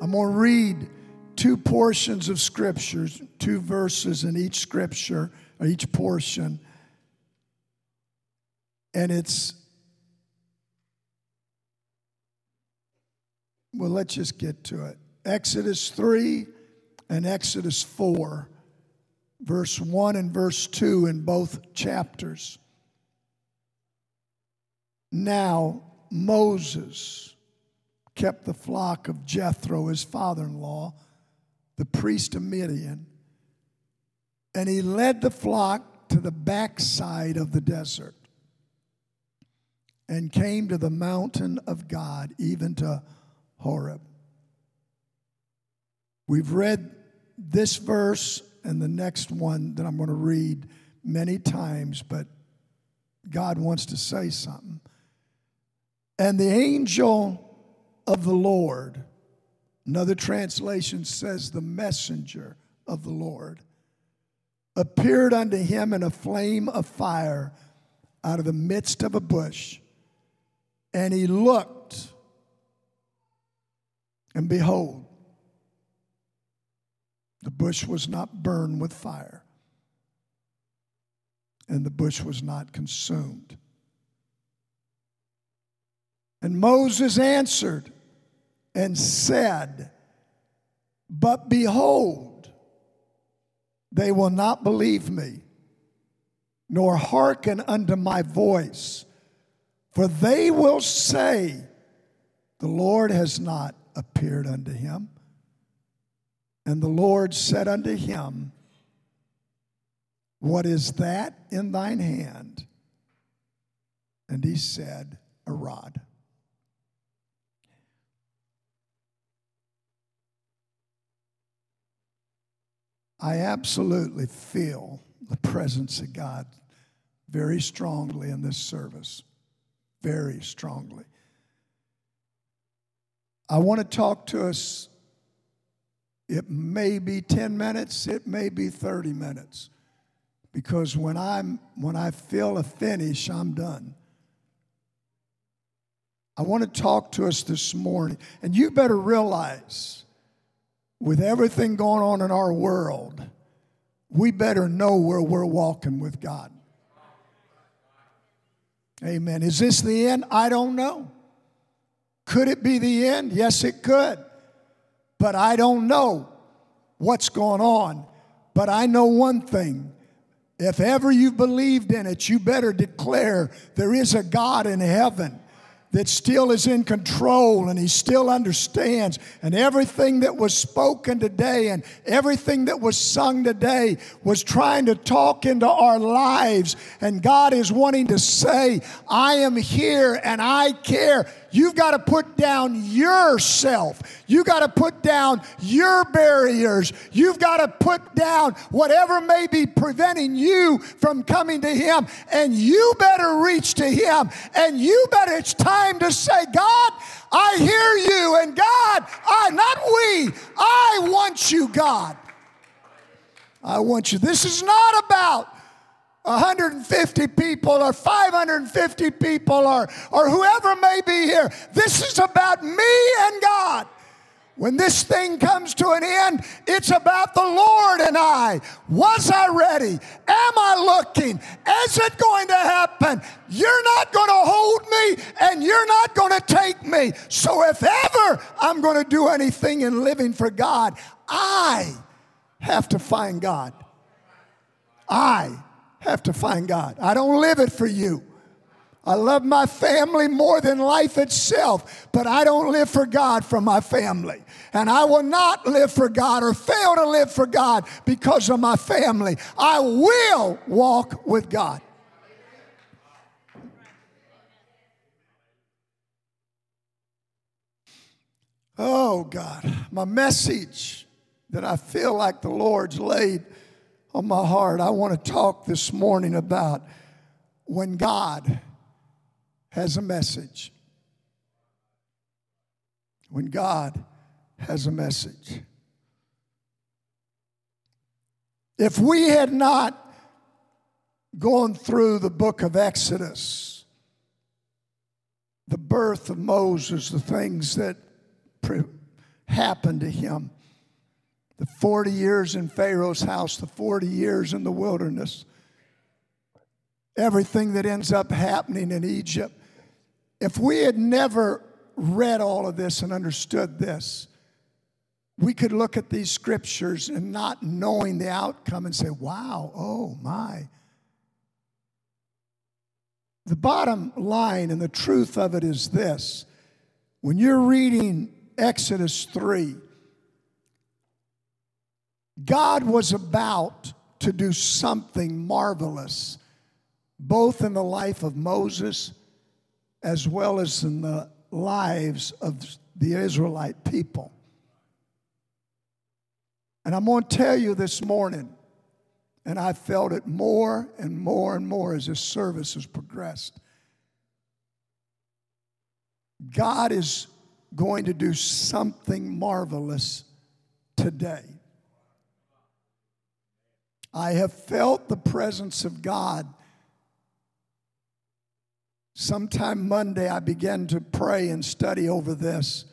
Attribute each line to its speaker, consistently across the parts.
Speaker 1: I'm going to read two portions of scriptures, two verses in each scripture, or each portion. And it's, well, let's just get to it. Exodus 3 and Exodus 4, verse 1 and verse 2 in both chapters. Now, Moses kept the flock of Jethro, his father in law, the priest of Midian, and he led the flock to the backside of the desert and came to the mountain of God, even to Horeb. We've read this verse and the next one that I'm going to read many times, but God wants to say something. And the angel of the Lord, another translation says the messenger of the Lord, appeared unto him in a flame of fire out of the midst of a bush. And he looked, and behold, the bush was not burned with fire, and the bush was not consumed. And Moses answered and said, But behold, they will not believe me, nor hearken unto my voice, for they will say, The Lord has not appeared unto him. And the Lord said unto him, What is that in thine hand? And he said, A rod. I absolutely feel the presence of God very strongly in this service. Very strongly. I want to talk to us. It may be 10 minutes, it may be 30 minutes. Because when I'm when I feel a finish, I'm done. I want to talk to us this morning. And you better realize with everything going on in our world, we better know where we're walking with God. Amen. Is this the end? I don't know. Could it be the end? Yes, it could. But I don't know what's going on. But I know one thing. If ever you believed in it, you better declare there is a God in heaven that still is in control and he still understands. And everything that was spoken today and everything that was sung today was trying to talk into our lives. And God is wanting to say, I am here and I care. You've got to put down yourself. You've got to put down your barriers. You've got to put down whatever may be preventing you from coming to Him. And you better reach to Him. And you better, it's time to say, God, I hear you. And God, I, not we, I want you, God. I want you. This is not about 150 people or 550 people or, or whoever may be here. This is about me and God. When this thing comes to an end, it's about the Lord and I. Was I ready? Am I looking? Is it going to happen? You're not going to hold me and you're not going to take me. So if ever I'm going to do anything in living for God, I have to find God. I have to find God. I don't live it for you. I love my family more than life itself, but I don't live for God from my family. And I will not live for God or fail to live for God because of my family. I will walk with God. Oh, God, my message that I feel like the Lord's laid on my heart, I want to talk this morning about when God has a message. When God has a message. If we had not gone through the book of Exodus, the birth of Moses, the things that pre- happened to him. The 40 years in Pharaoh's house, the 40 years in the wilderness, everything that ends up happening in Egypt. If we had never read all of this and understood this, we could look at these scriptures and not knowing the outcome and say, wow, oh my. The bottom line and the truth of it is this when you're reading Exodus 3, God was about to do something marvelous, both in the life of Moses as well as in the lives of the Israelite people. And I'm going to tell you this morning, and I felt it more and more and more as this service has progressed. God is going to do something marvelous today. I have felt the presence of God. Sometime Monday, I began to pray and study over this,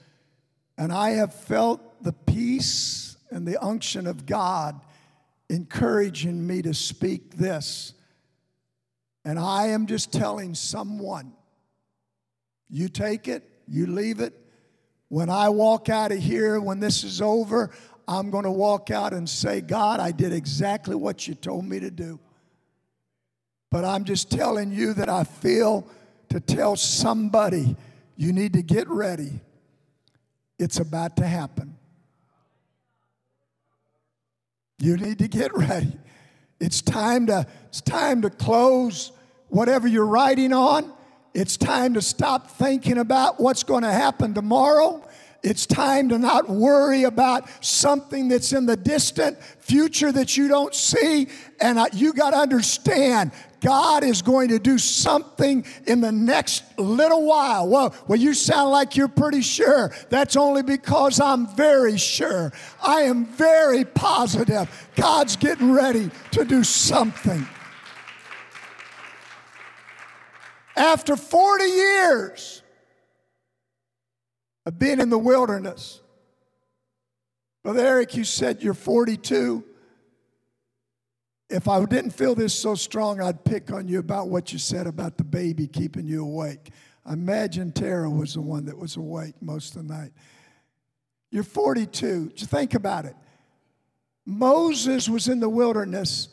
Speaker 1: and I have felt the peace and the unction of God encouraging me to speak this. And I am just telling someone you take it, you leave it. When I walk out of here, when this is over, I'm going to walk out and say, God, I did exactly what you told me to do. But I'm just telling you that I feel to tell somebody you need to get ready. It's about to happen. You need to get ready. It's time to, it's time to close whatever you're writing on. It's time to stop thinking about what's going to happen tomorrow. It's time to not worry about something that's in the distant future that you don't see. And you got to understand, God is going to do something in the next little while. Well, well, you sound like you're pretty sure. That's only because I'm very sure. I am very positive. God's getting ready to do something. After 40 years of being in the wilderness, Brother Eric, you said you're 42 if I didn't feel this so strong, I'd pick on you about what you said about the baby keeping you awake. I imagine Tara was the one that was awake most of the night. You're 42. Just think about it. Moses was in the wilderness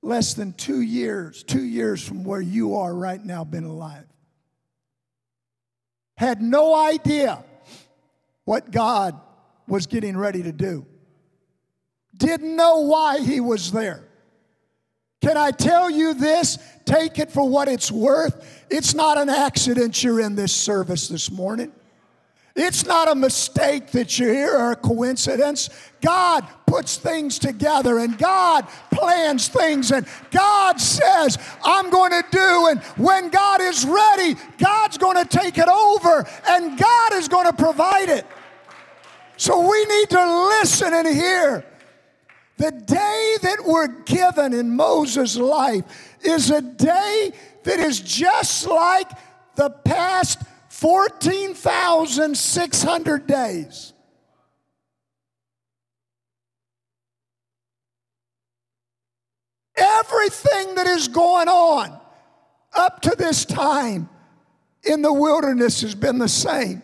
Speaker 1: less than two years, two years from where you are right now, been alive. Had no idea what God was getting ready to do. Didn't know why he was there. Can I tell you this? Take it for what it's worth. It's not an accident you're in this service this morning. It's not a mistake that you're here or a coincidence. God puts things together and God plans things and God says, I'm going to do. And when God is ready, God's going to take it over and God is going to provide it. So we need to listen and hear. The day that we're given in Moses' life is a day that is just like the past 14,600 days. Everything that is going on up to this time in the wilderness has been the same.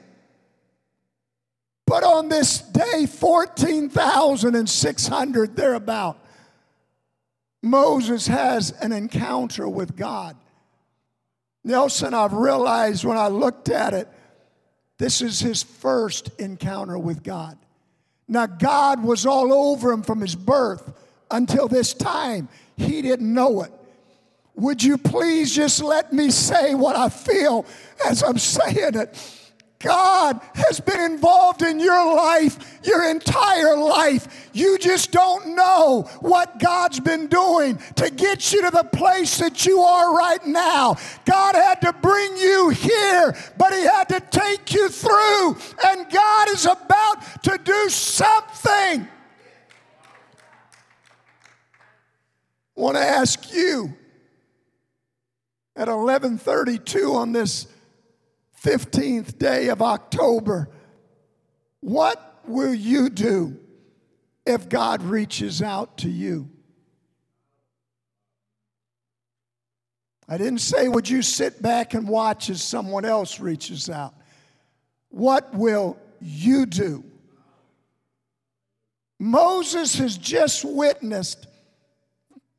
Speaker 1: But on this day, 14,600 thereabout, Moses has an encounter with God. Nelson, I've realized when I looked at it, this is his first encounter with God. Now, God was all over him from his birth until this time. He didn't know it. Would you please just let me say what I feel as I'm saying it? God has been involved in your life your entire life. You just don't know what God's been doing to get you to the place that you are right now. God had to bring you here, but He had to take you through, and God is about to do something. I want to ask you at 11:32 on this 15th day of October. What will you do if God reaches out to you? I didn't say, would you sit back and watch as someone else reaches out? What will you do? Moses has just witnessed,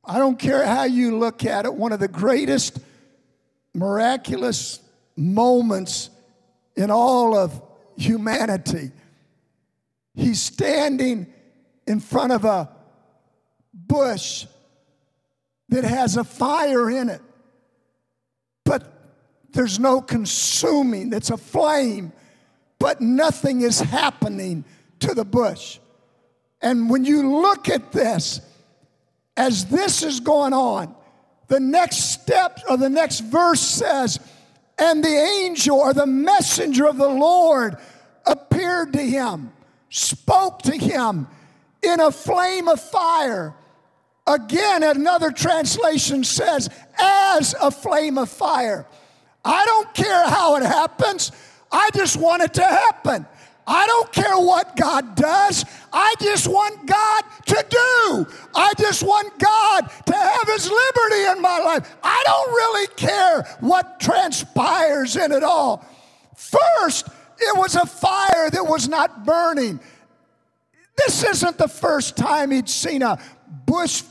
Speaker 1: I don't care how you look at it, one of the greatest miraculous moments in all of humanity. He's standing in front of a bush that has a fire in it but there's no consuming. It's a flame, but nothing is happening to the bush. And when you look at this, as this is going on, the next step or the next verse says, and the angel or the messenger of the Lord appeared to him, spoke to him in a flame of fire Again, another translation says, as a flame of fire. I don't care how it happens, I just want it to happen. I don't care what God does. I just want God to do. I just want God to have His liberty in my life. I don't really care what transpires in it all. First, it was a fire that was not burning. This isn't the first time he'd seen a bush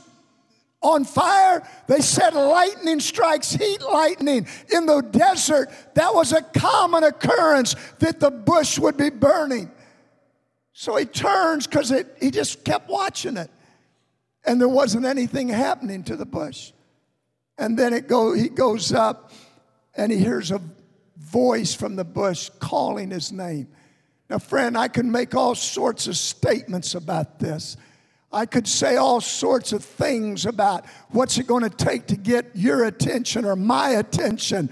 Speaker 1: on fire. They said lightning strikes heat lightning in the desert. That was a common occurrence that the bush would be burning. So he turns because he just kept watching it. And there wasn't anything happening to the bush. And then it go, he goes up and he hears a voice from the bush calling his name. Now, friend, I can make all sorts of statements about this. I could say all sorts of things about what's it going to take to get your attention or my attention.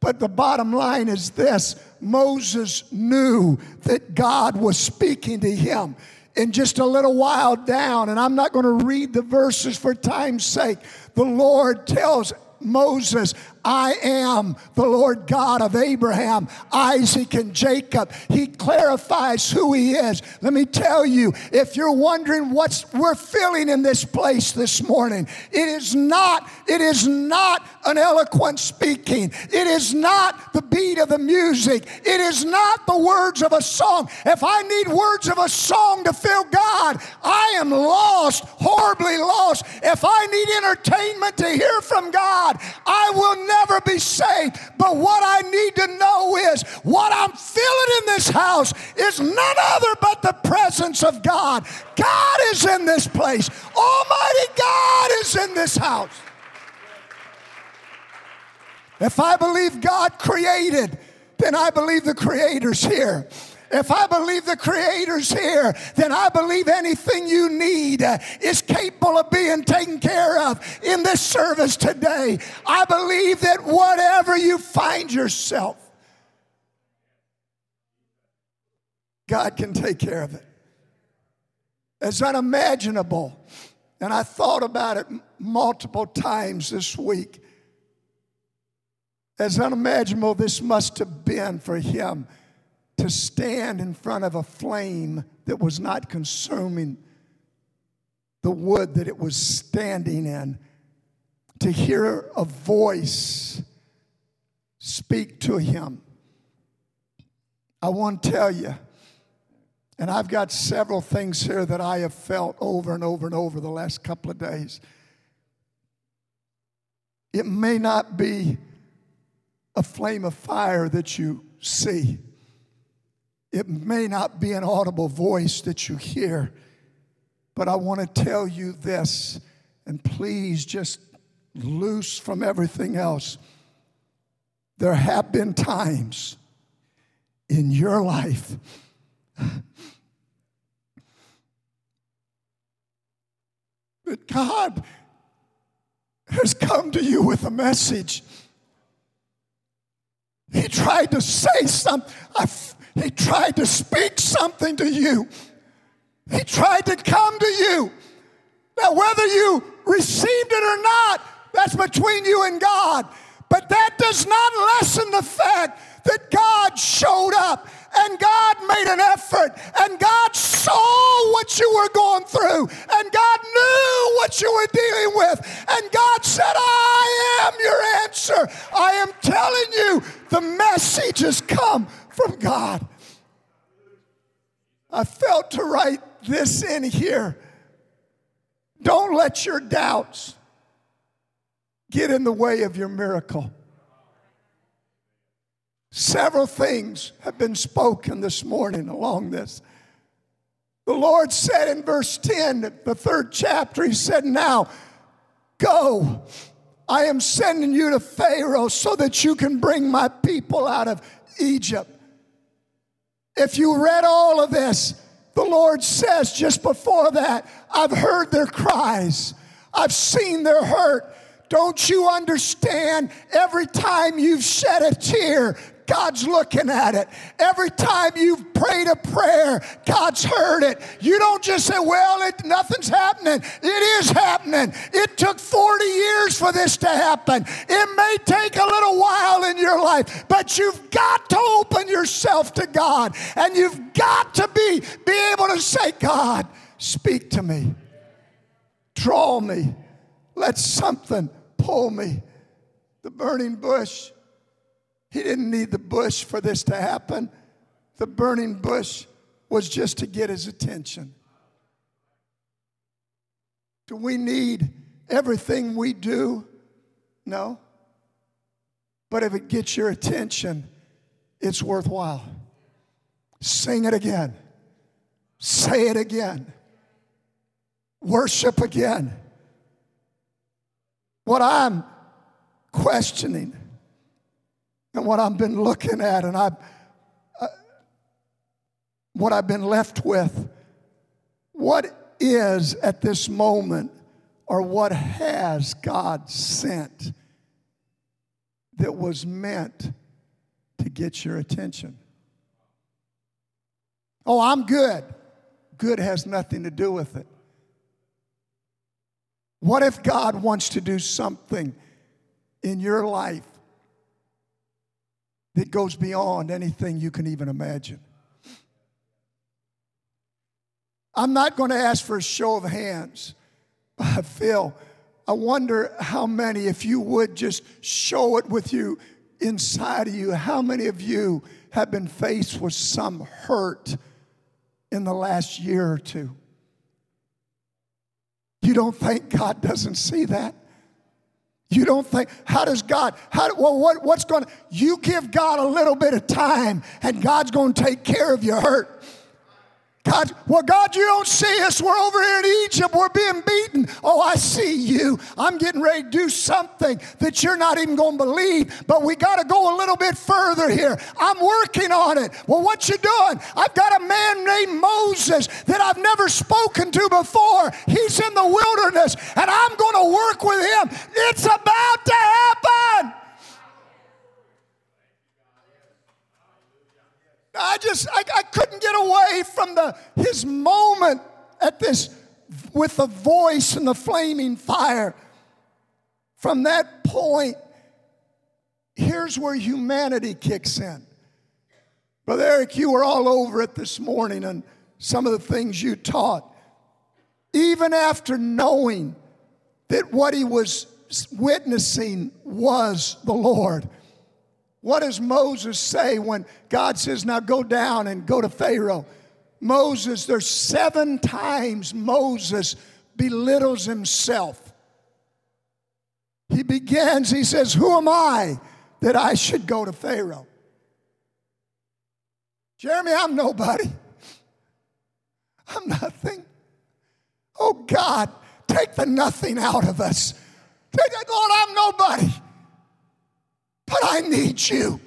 Speaker 1: But the bottom line is this Moses knew that God was speaking to him. In just a little while down, and I'm not going to read the verses for time's sake, the Lord tells Moses, I am the Lord God of Abraham, Isaac, and Jacob. He clarifies who he is. Let me tell you, if you're wondering what we're feeling in this place this morning, it is not, it is not an eloquent speaking. It is not the beat of the music. It is not the words of a song. If I need words of a song to feel God, I am lost, horribly lost. If I need entertainment to hear from God, I will never be saved. But what I need to know is what I'm feeling in this house is none other but the presence of God. God is in this place. Almighty God is in this house. If I believe God created, then I believe the Creator's here. If I believe the Creator's here, then I believe anything you need is capable of being taken care of in this service today. I believe that whatever you find yourself, God can take care of it. It's unimaginable. And I thought about it multiple times this week. As unimaginable this must have been for him to stand in front of a flame that was not consuming the wood that it was standing in, to hear a voice speak to him. I want to tell you, and I've got several things here that I have felt over and over and over the last couple of days. It may not be a flame of fire that you see. It may not be an audible voice that you hear, but I want to tell you this, and please just loose from everything else. There have been times in your life that God has come to you with a message. He tried to say something. He tried to speak something to you. He tried to come to you. Now, whether you received it or not, that's between you and God. But that does not lessen the fact that God showed up and God made an effort, and God saw what you were going through, and God knew what you were dealing with, and God said, I am your answer. I am telling you, the message has come from God. I felt to write this in here. Don't let your doubts get in the way of your miracle. Several things have been spoken this morning along this. The Lord said in verse 10, the third chapter, He said, Now go. I am sending you to Pharaoh so that you can bring my people out of Egypt. If you read all of this, the Lord says just before that, I've heard their cries, I've seen their hurt. Don't you understand? Every time you've shed a tear, God's looking at it. Every time you've prayed a prayer, God's heard it. You don't just say, well, it, nothing's happening. It is happening. It took 40 years for this to happen. It may take a little while in your life, but you've got to open yourself to God. And you've got to be, be able to say, God, speak to me. Draw me. Let something pull me. The burning bush he didn't need the bush for this to happen. The burning bush was just to get his attention. Do we need everything we do? No. But if it gets your attention, it's worthwhile. Sing it again. Say it again. Worship again. What I'm questioning and what I've been looking at and I've, uh, what I've been left with. What is at this moment, or what has God sent that was meant to get your attention? Oh, I'm good. Good has nothing to do with it. What if God wants to do something in your life that goes beyond anything you can even imagine. I'm not going to ask for a show of hands. I feel, I wonder how many, if you would just show it with you inside of you, how many of you have been faced with some hurt in the last year or two? You don't think God doesn't see that? You don't think, how does God, how, well, what, what's going to, you give God a little bit of time and God's going to take care of your hurt. God, well, God, you don't see us. We're over here in Egypt. We're being beaten. Oh, I see you. I'm getting ready to do something that you're not even going to believe, but we got to go a little bit further here. I'm working on it. Well, what you doing? I've got a man named Moses that I've never spoken to before. He's in the wilderness, and I'm going to work with him. It's about to happen. I just, I, I couldn't get away from the, his moment at this, with the voice and the flaming fire. From that point, here's where humanity kicks in. Brother Eric, you were all over it this morning and some of the things you taught. Even after knowing that what he was witnessing was the Lord what does Moses say when God says, Now go down and go to Pharaoh? Moses, there's seven times Moses belittles himself. He begins, he says, Who am I that I should go to Pharaoh? Jeremy, I'm nobody. I'm nothing. Oh God, take the nothing out of us. Lord, I'm nobody but I need you.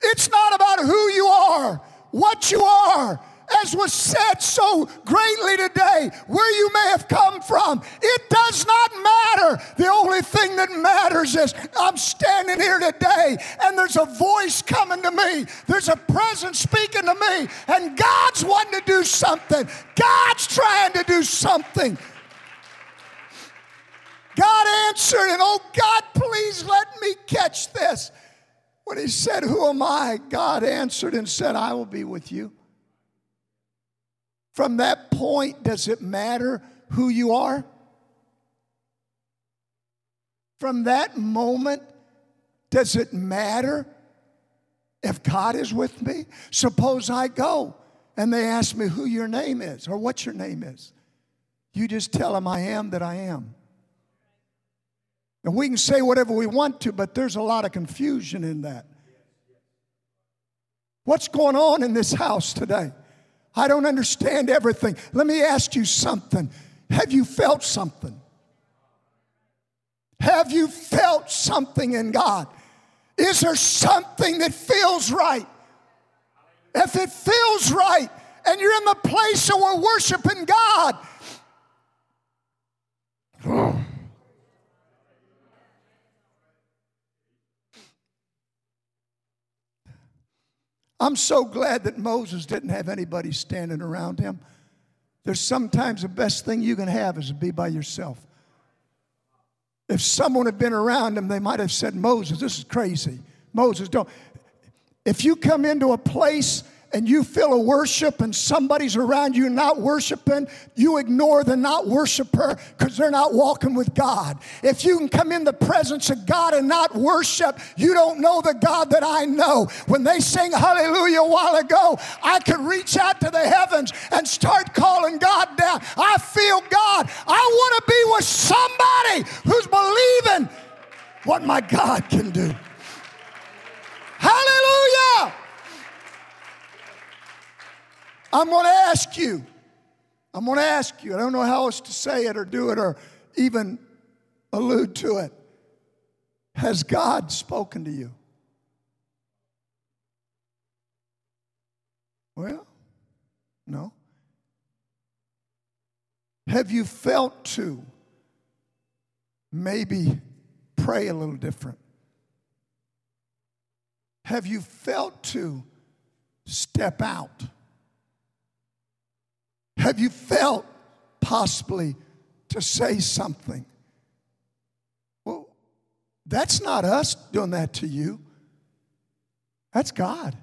Speaker 1: It's not about who you are, what you are, as was said so greatly today, where you may have come from. It does not matter. The only thing that matters is I'm standing here today and there's a voice coming to me, there's a presence speaking to me, and God's wanting to do something. God's trying to do something. God answered, and oh God, please let me catch this. When he said, Who am I? God answered and said, I will be with you. From that point, does it matter who you are? From that moment, does it matter if God is with me? Suppose I go and they ask me who your name is or what your name is. You just tell them I am that I am. And we can say whatever we want to, but there's a lot of confusion in that. What's going on in this house today? I don't understand everything. Let me ask you something. Have you felt something? Have you felt something in God? Is there something that feels right? If it feels right and you're in the place that we're worshiping God, I'm so glad that Moses didn't have anybody standing around him. There's sometimes the best thing you can have is to be by yourself. If someone had been around him, they might have said, Moses, this is crazy. Moses, don't. If you come into a place and you feel a worship and somebody's around you not worshiping, you ignore the not worshiper because they're not walking with God. If you can come in the presence of God and not worship, you don't know the God that I know. When they sang hallelujah a while ago, I could reach out to the heavens and start calling God down. I feel God. I want to be with somebody who's believing what my God can do. Hallelujah. I'm going to ask you. I'm going to ask you. I don't know how else to say it or do it or even allude to it. Has God spoken to you? Well, no. Have you felt to maybe pray a little different? Have you felt to step out? Have you felt possibly to say something? Well, that's not us doing that to you, that's God.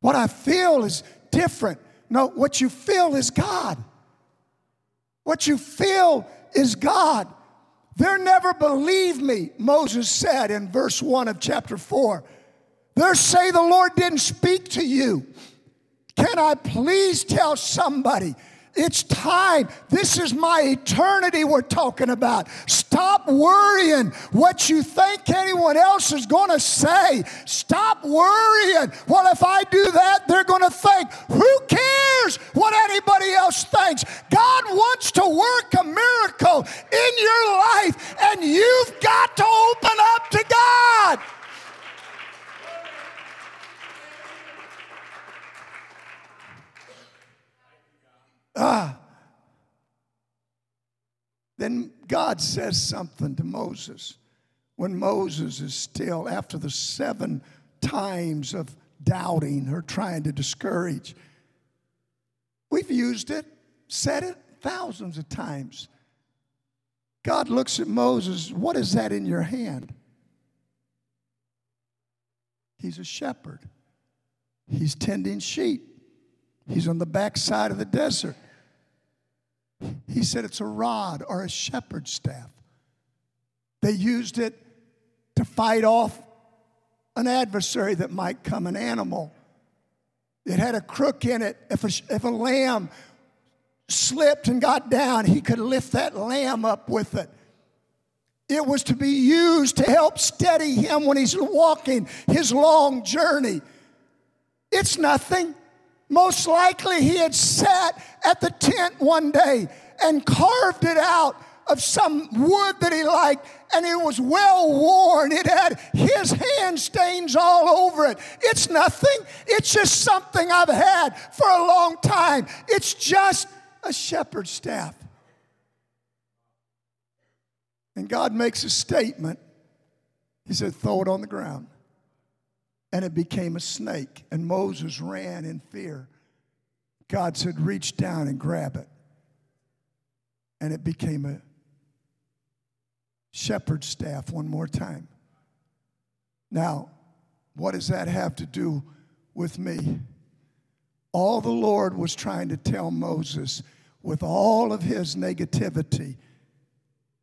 Speaker 1: What I feel is different. No, what you feel is God. What you feel is God. They'll never believe me, Moses said in verse 1 of chapter 4. They'll say the Lord didn't speak to you. Can I please tell somebody? It's time. This is my eternity we're talking about. Stop worrying what you think anyone else is going to say. Stop worrying. Well, if I do that, they're going to think. Who cares what anybody else thinks? God wants to work a miracle in your life, and you've got to open up to God. Ah. Then God says something to Moses when Moses is still, after the seven times of doubting or trying to discourage. We've used it, said it thousands of times. God looks at Moses, What is that in your hand? He's a shepherd, he's tending sheep. He's on the backside of the desert. He said it's a rod or a shepherd's staff. They used it to fight off an adversary that might come, an animal. It had a crook in it. If a, if a lamb slipped and got down, he could lift that lamb up with it. It was to be used to help steady him when he's walking his long journey. It's nothing. Most likely, he had sat at the tent one day and carved it out of some wood that he liked, and it was well worn. It had his hand stains all over it. It's nothing, it's just something I've had for a long time. It's just a shepherd's staff. And God makes a statement. He said, Throw it on the ground and it became a snake. And Moses ran in fear. God said, Reach down and grab it. And it became a shepherd's staff one more time. Now, what does that have to do with me? All the Lord was trying to tell Moses, with all of his negativity,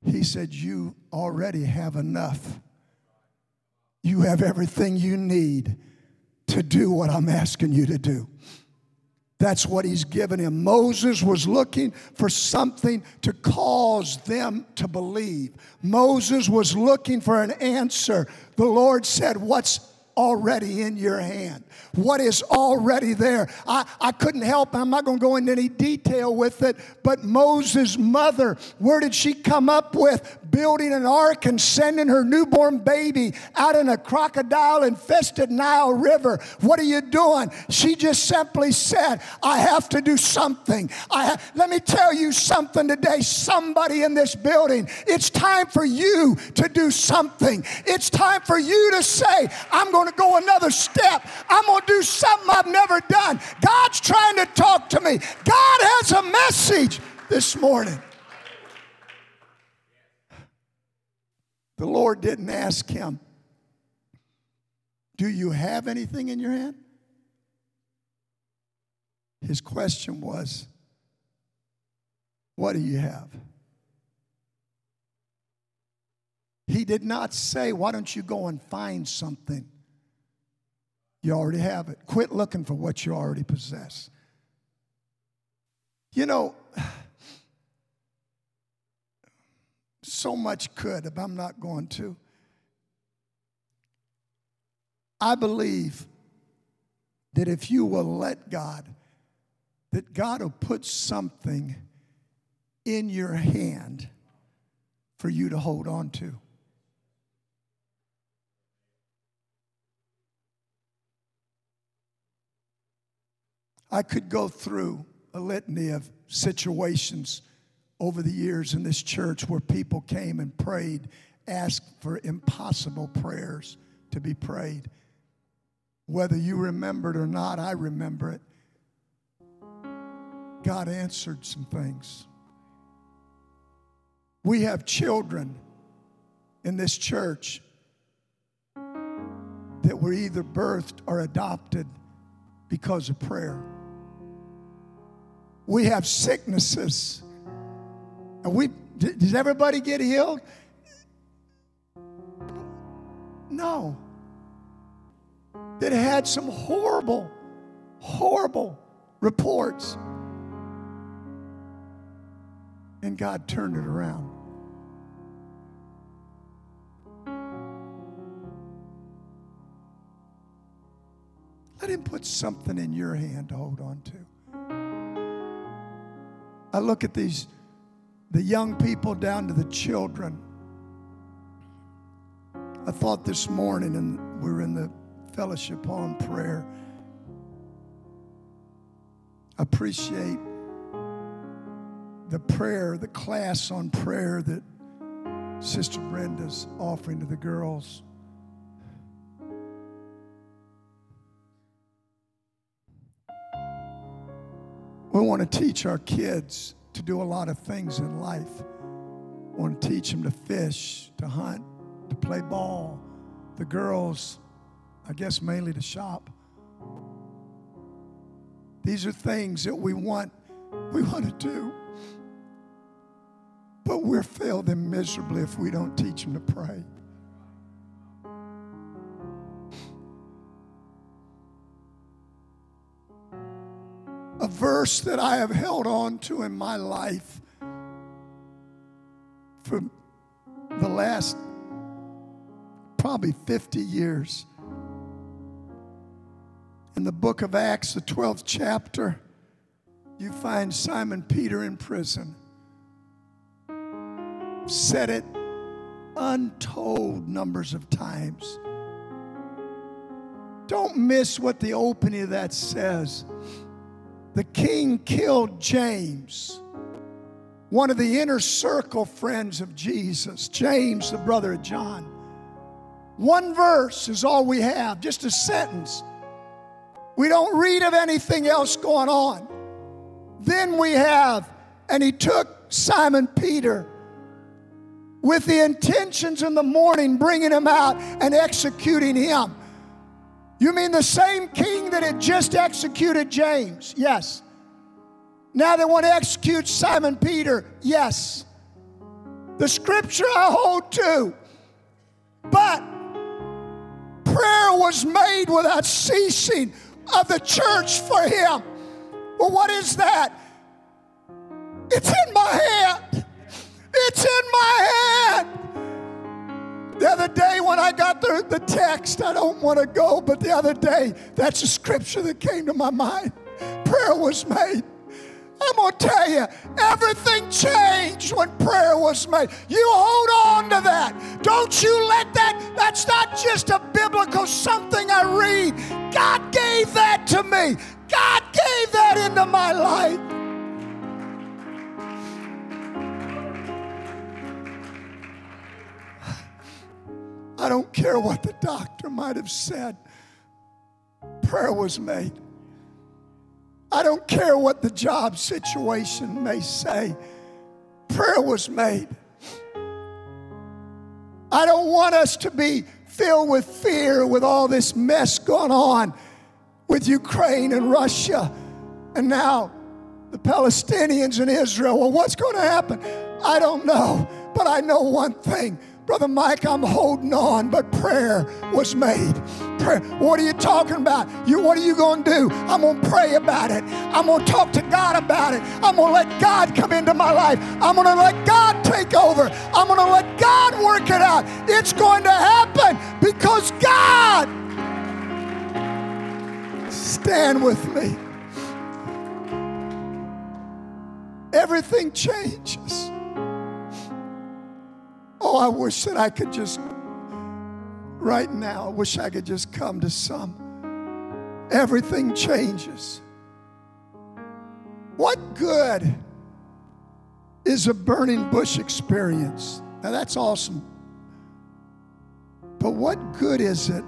Speaker 1: he said, You already have enough. You have everything you need to do what I'm asking you to do. That's what he's given him. Moses was looking for something to cause them to believe. Moses was looking for an answer. The Lord said, What's already in your hand, what is already there. I, I couldn't help, I'm not going to go into any detail with it, but Moses' mother, where did she come up with building an ark and sending her newborn baby out in a crocodile infested Nile River? What are you doing? She just simply said, I have to do something. I ha- Let me tell you something today, somebody in this building. It's time for you to do something. It's time for you to say, I'm going to go another step. I'm going to do something I've never done. God's trying to talk to me. God has a message this morning. The Lord didn't ask him, Do you have anything in your hand? His question was, What do you have? He did not say, Why don't you go and find something? You already have it. Quit looking for what you already possess. You know, so much could, if I'm not going to. I believe that if you will let God, that God will put something in your hand for you to hold on to. I could go through a litany of situations over the years in this church where people came and prayed, asked for impossible prayers to be prayed. Whether you remember it or not, I remember it. God answered some things. We have children in this church that were either birthed or adopted because of prayer. We have sicknesses. And we does everybody get healed? No. That had some horrible, horrible reports. And God turned it around. Let Him put something in your hand to hold on to. I look at these, the young people down to the children. I thought this morning, and we were in the fellowship in prayer. Appreciate the prayer, the class on prayer that Sister Brenda's offering to the girls. We want to teach our kids to do a lot of things in life. We want to teach them to fish, to hunt, to play ball. The girls, I guess mainly to shop. These are things that we want we want to do. But we'll fail them miserably if we don't teach them to pray. A verse that I have held on to in my life for the last probably 50 years. In the book of Acts, the 12th chapter, you find Simon Peter in prison. Said it untold numbers of times. Don't miss what the opening of that says the king killed James, one of the inner circle friends of Jesus, James, the brother of John. One verse is all we have, just a sentence. We don't read of anything else going on. Then we have, and he took Simon Peter with the intentions in the morning, bringing him out and executing him. You mean the same king that had just executed James? Yes. Now they want to execute Simon Peter? Yes. The scripture I hold to. But prayer was made without ceasing of the church for him. Well, what is that? It's in my hand. It's in my hand. The other day when I got the, the text, I don't want to go, but the other day, that's a scripture that came to my mind. Prayer was made. I'm going to tell you, everything changed when prayer was made. You hold on to that. Don't you let that, that's not just a biblical something I read. God gave that to me, God gave that into my life. I don't care what the doctor might have said. Prayer was made. I don't care what the job situation may say. Prayer was made. I don't want us to be filled with fear with all this mess going on with Ukraine and Russia and now the Palestinians and Israel. Well, what's going to happen? I don't know, but I know one thing Brother Mike, I'm holding on, but prayer was made. Prayer. What are you talking about? You what are you going to do? I'm going to pray about it. I'm going to talk to God about it. I'm going to let God come into my life. I'm going to let God take over. I'm going to let God work it out. It's going to happen because God stand with me. Everything changes. Oh, I wish that I could just, right now, I wish I could just come to some. Everything changes. What good is a burning bush experience? Now, that's awesome. But what good is it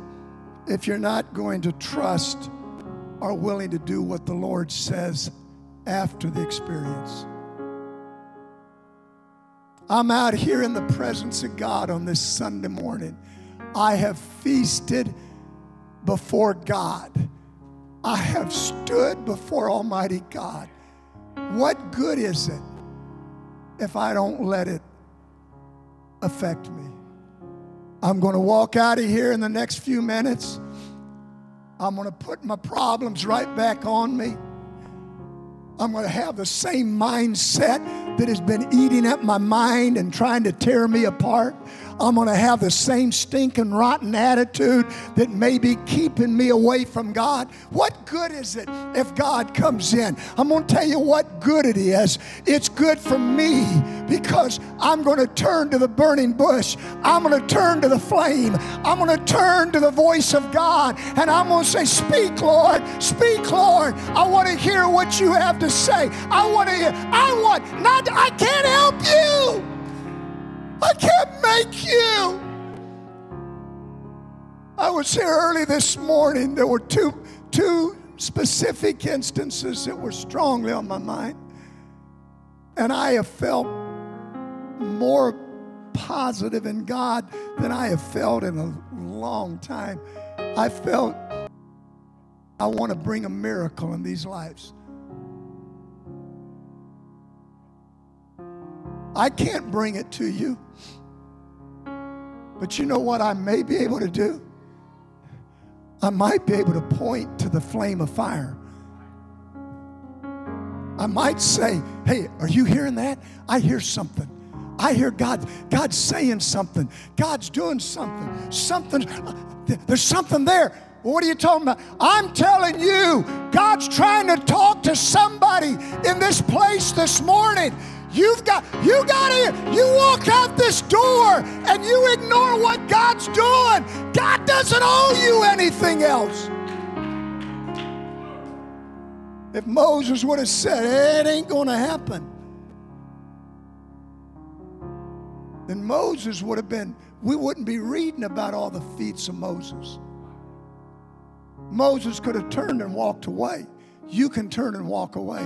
Speaker 1: if you're not going to trust or willing to do what the Lord says after the experience? I'm out here in the presence of God on this Sunday morning. I have feasted before God. I have stood before Almighty God. What good is it if I don't let it affect me? I'm going to walk out of here in the next few minutes. I'm going to put my problems right back on me. I'm going to have the same mindset that has been eating at my mind and trying to tear me apart. I'm going to have the same stinking, rotten attitude that may be keeping me away from God. What good is it if God comes in? I'm going to tell you what good it is. It's good for me because I'm going to turn to the burning bush. I'm going to turn to the flame. I'm going to turn to the voice of God and I'm going to say, Speak, Lord. Speak, Lord. I want to hear what you have to say. I want to hear. I want, not, I can't help you. I can't make you. I was here early this morning. There were two, two specific instances that were strongly on my mind. And I have felt more positive in God than I have felt in a long time. I felt I want to bring a miracle in these lives. I can't bring it to you. But you know what I may be able to do? I might be able to point to the flame of fire. I might say, Hey, are you hearing that? I hear something. I hear God, God's saying something. God's doing something. Something, uh, there's something there. what are you talking about? I'm telling you, God's trying to talk to somebody in this place this morning. You've got, you got to, you walk out this door and you ignore what God's doing. God doesn't owe you anything else. If Moses would have said, it ain't going to happen, then Moses would have been, we wouldn't be reading about all the feats of Moses. Moses could have turned and walked away. You can turn and walk away.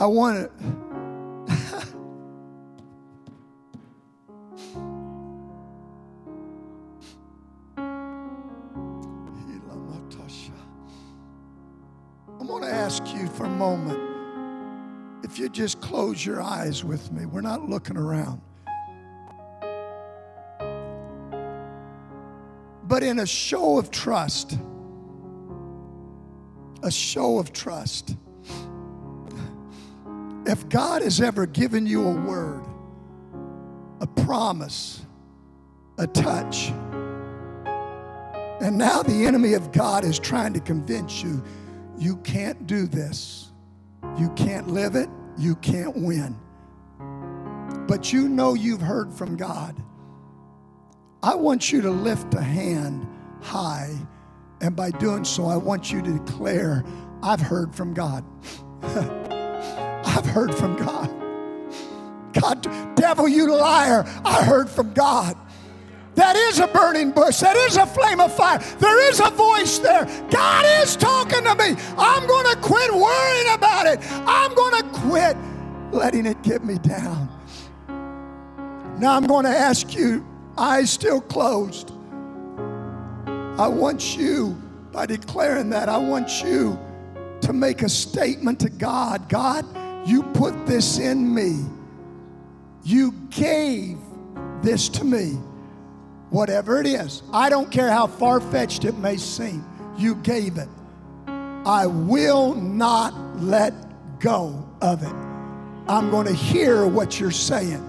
Speaker 1: I want to. I'm going to ask you for a moment if you just close your eyes with me. We're not looking around. But in a show of trust, a show of trust. If God has ever given you a word, a promise, a touch, and now the enemy of God is trying to convince you you can't do this, you can't live it, you can't win. But you know you've heard from God. I want you to lift a hand high, and by doing so, I want you to declare, I've heard from God. I've heard from God. God, devil, you liar, I heard from God. That is a burning bush. That is a flame of fire. There is a voice there. God is talking to me. I'm going to quit worrying about it. I'm going to quit letting it get me down. Now I'm going to ask you, eyes still closed. I want you, by declaring that, I want you to make a statement to God God, you put this in me. You gave this to me. Whatever it is, I don't care how far fetched it may seem, you gave it. I will not let go of it. I'm going to hear what you're saying.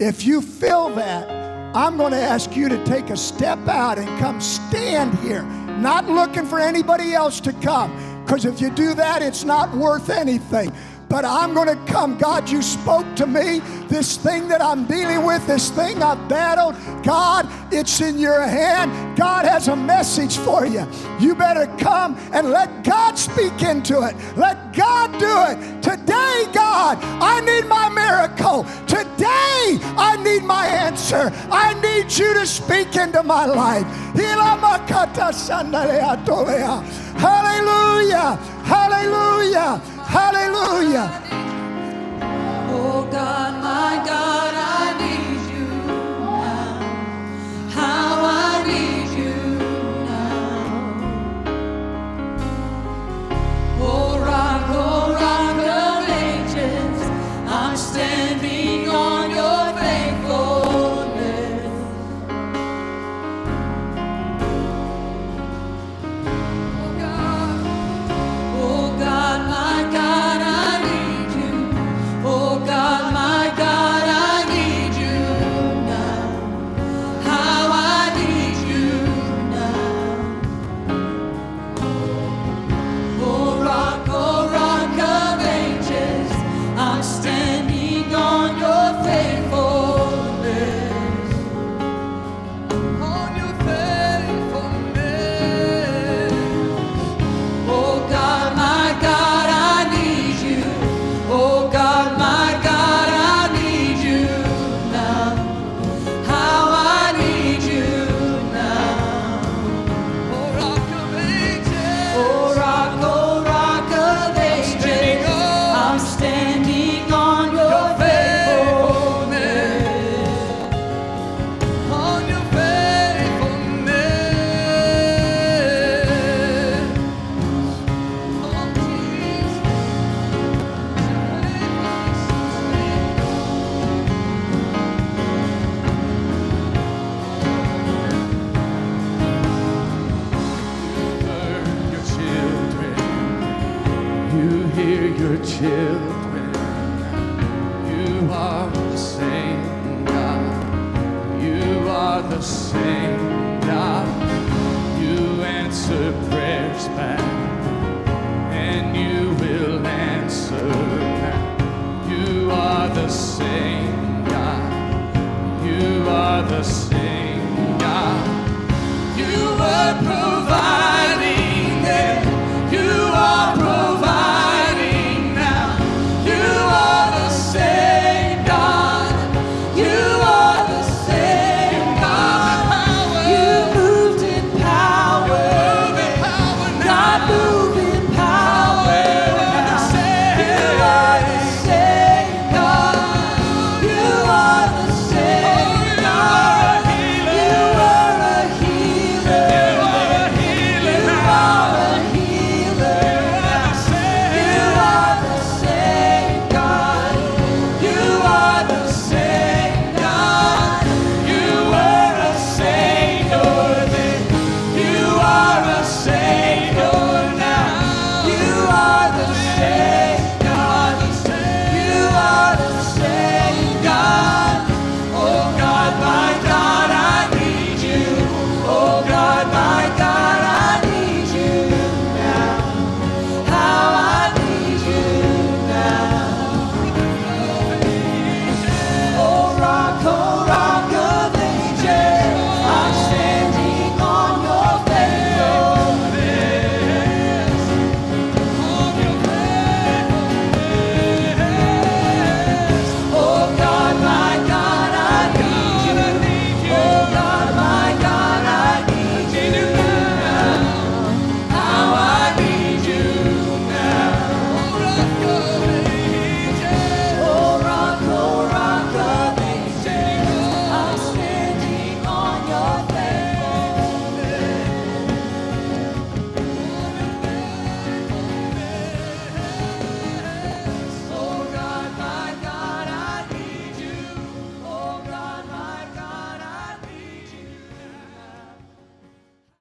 Speaker 1: If you feel that, I'm going to ask you to take a step out and come stand here, not looking for anybody else to come. Because if you do that, it's not worth anything but I'm going to come. God, you spoke to me. This thing that I'm dealing with, this thing I've battled, God, it's in your hand. God has a message for you. You better come and let God speak into it. Let God do it. Today, God, I need my miracle. Today, I need my answer. I need you to speak into my life. Hallelujah. Hallelujah. Hallelujah.
Speaker 2: Oh God, my God,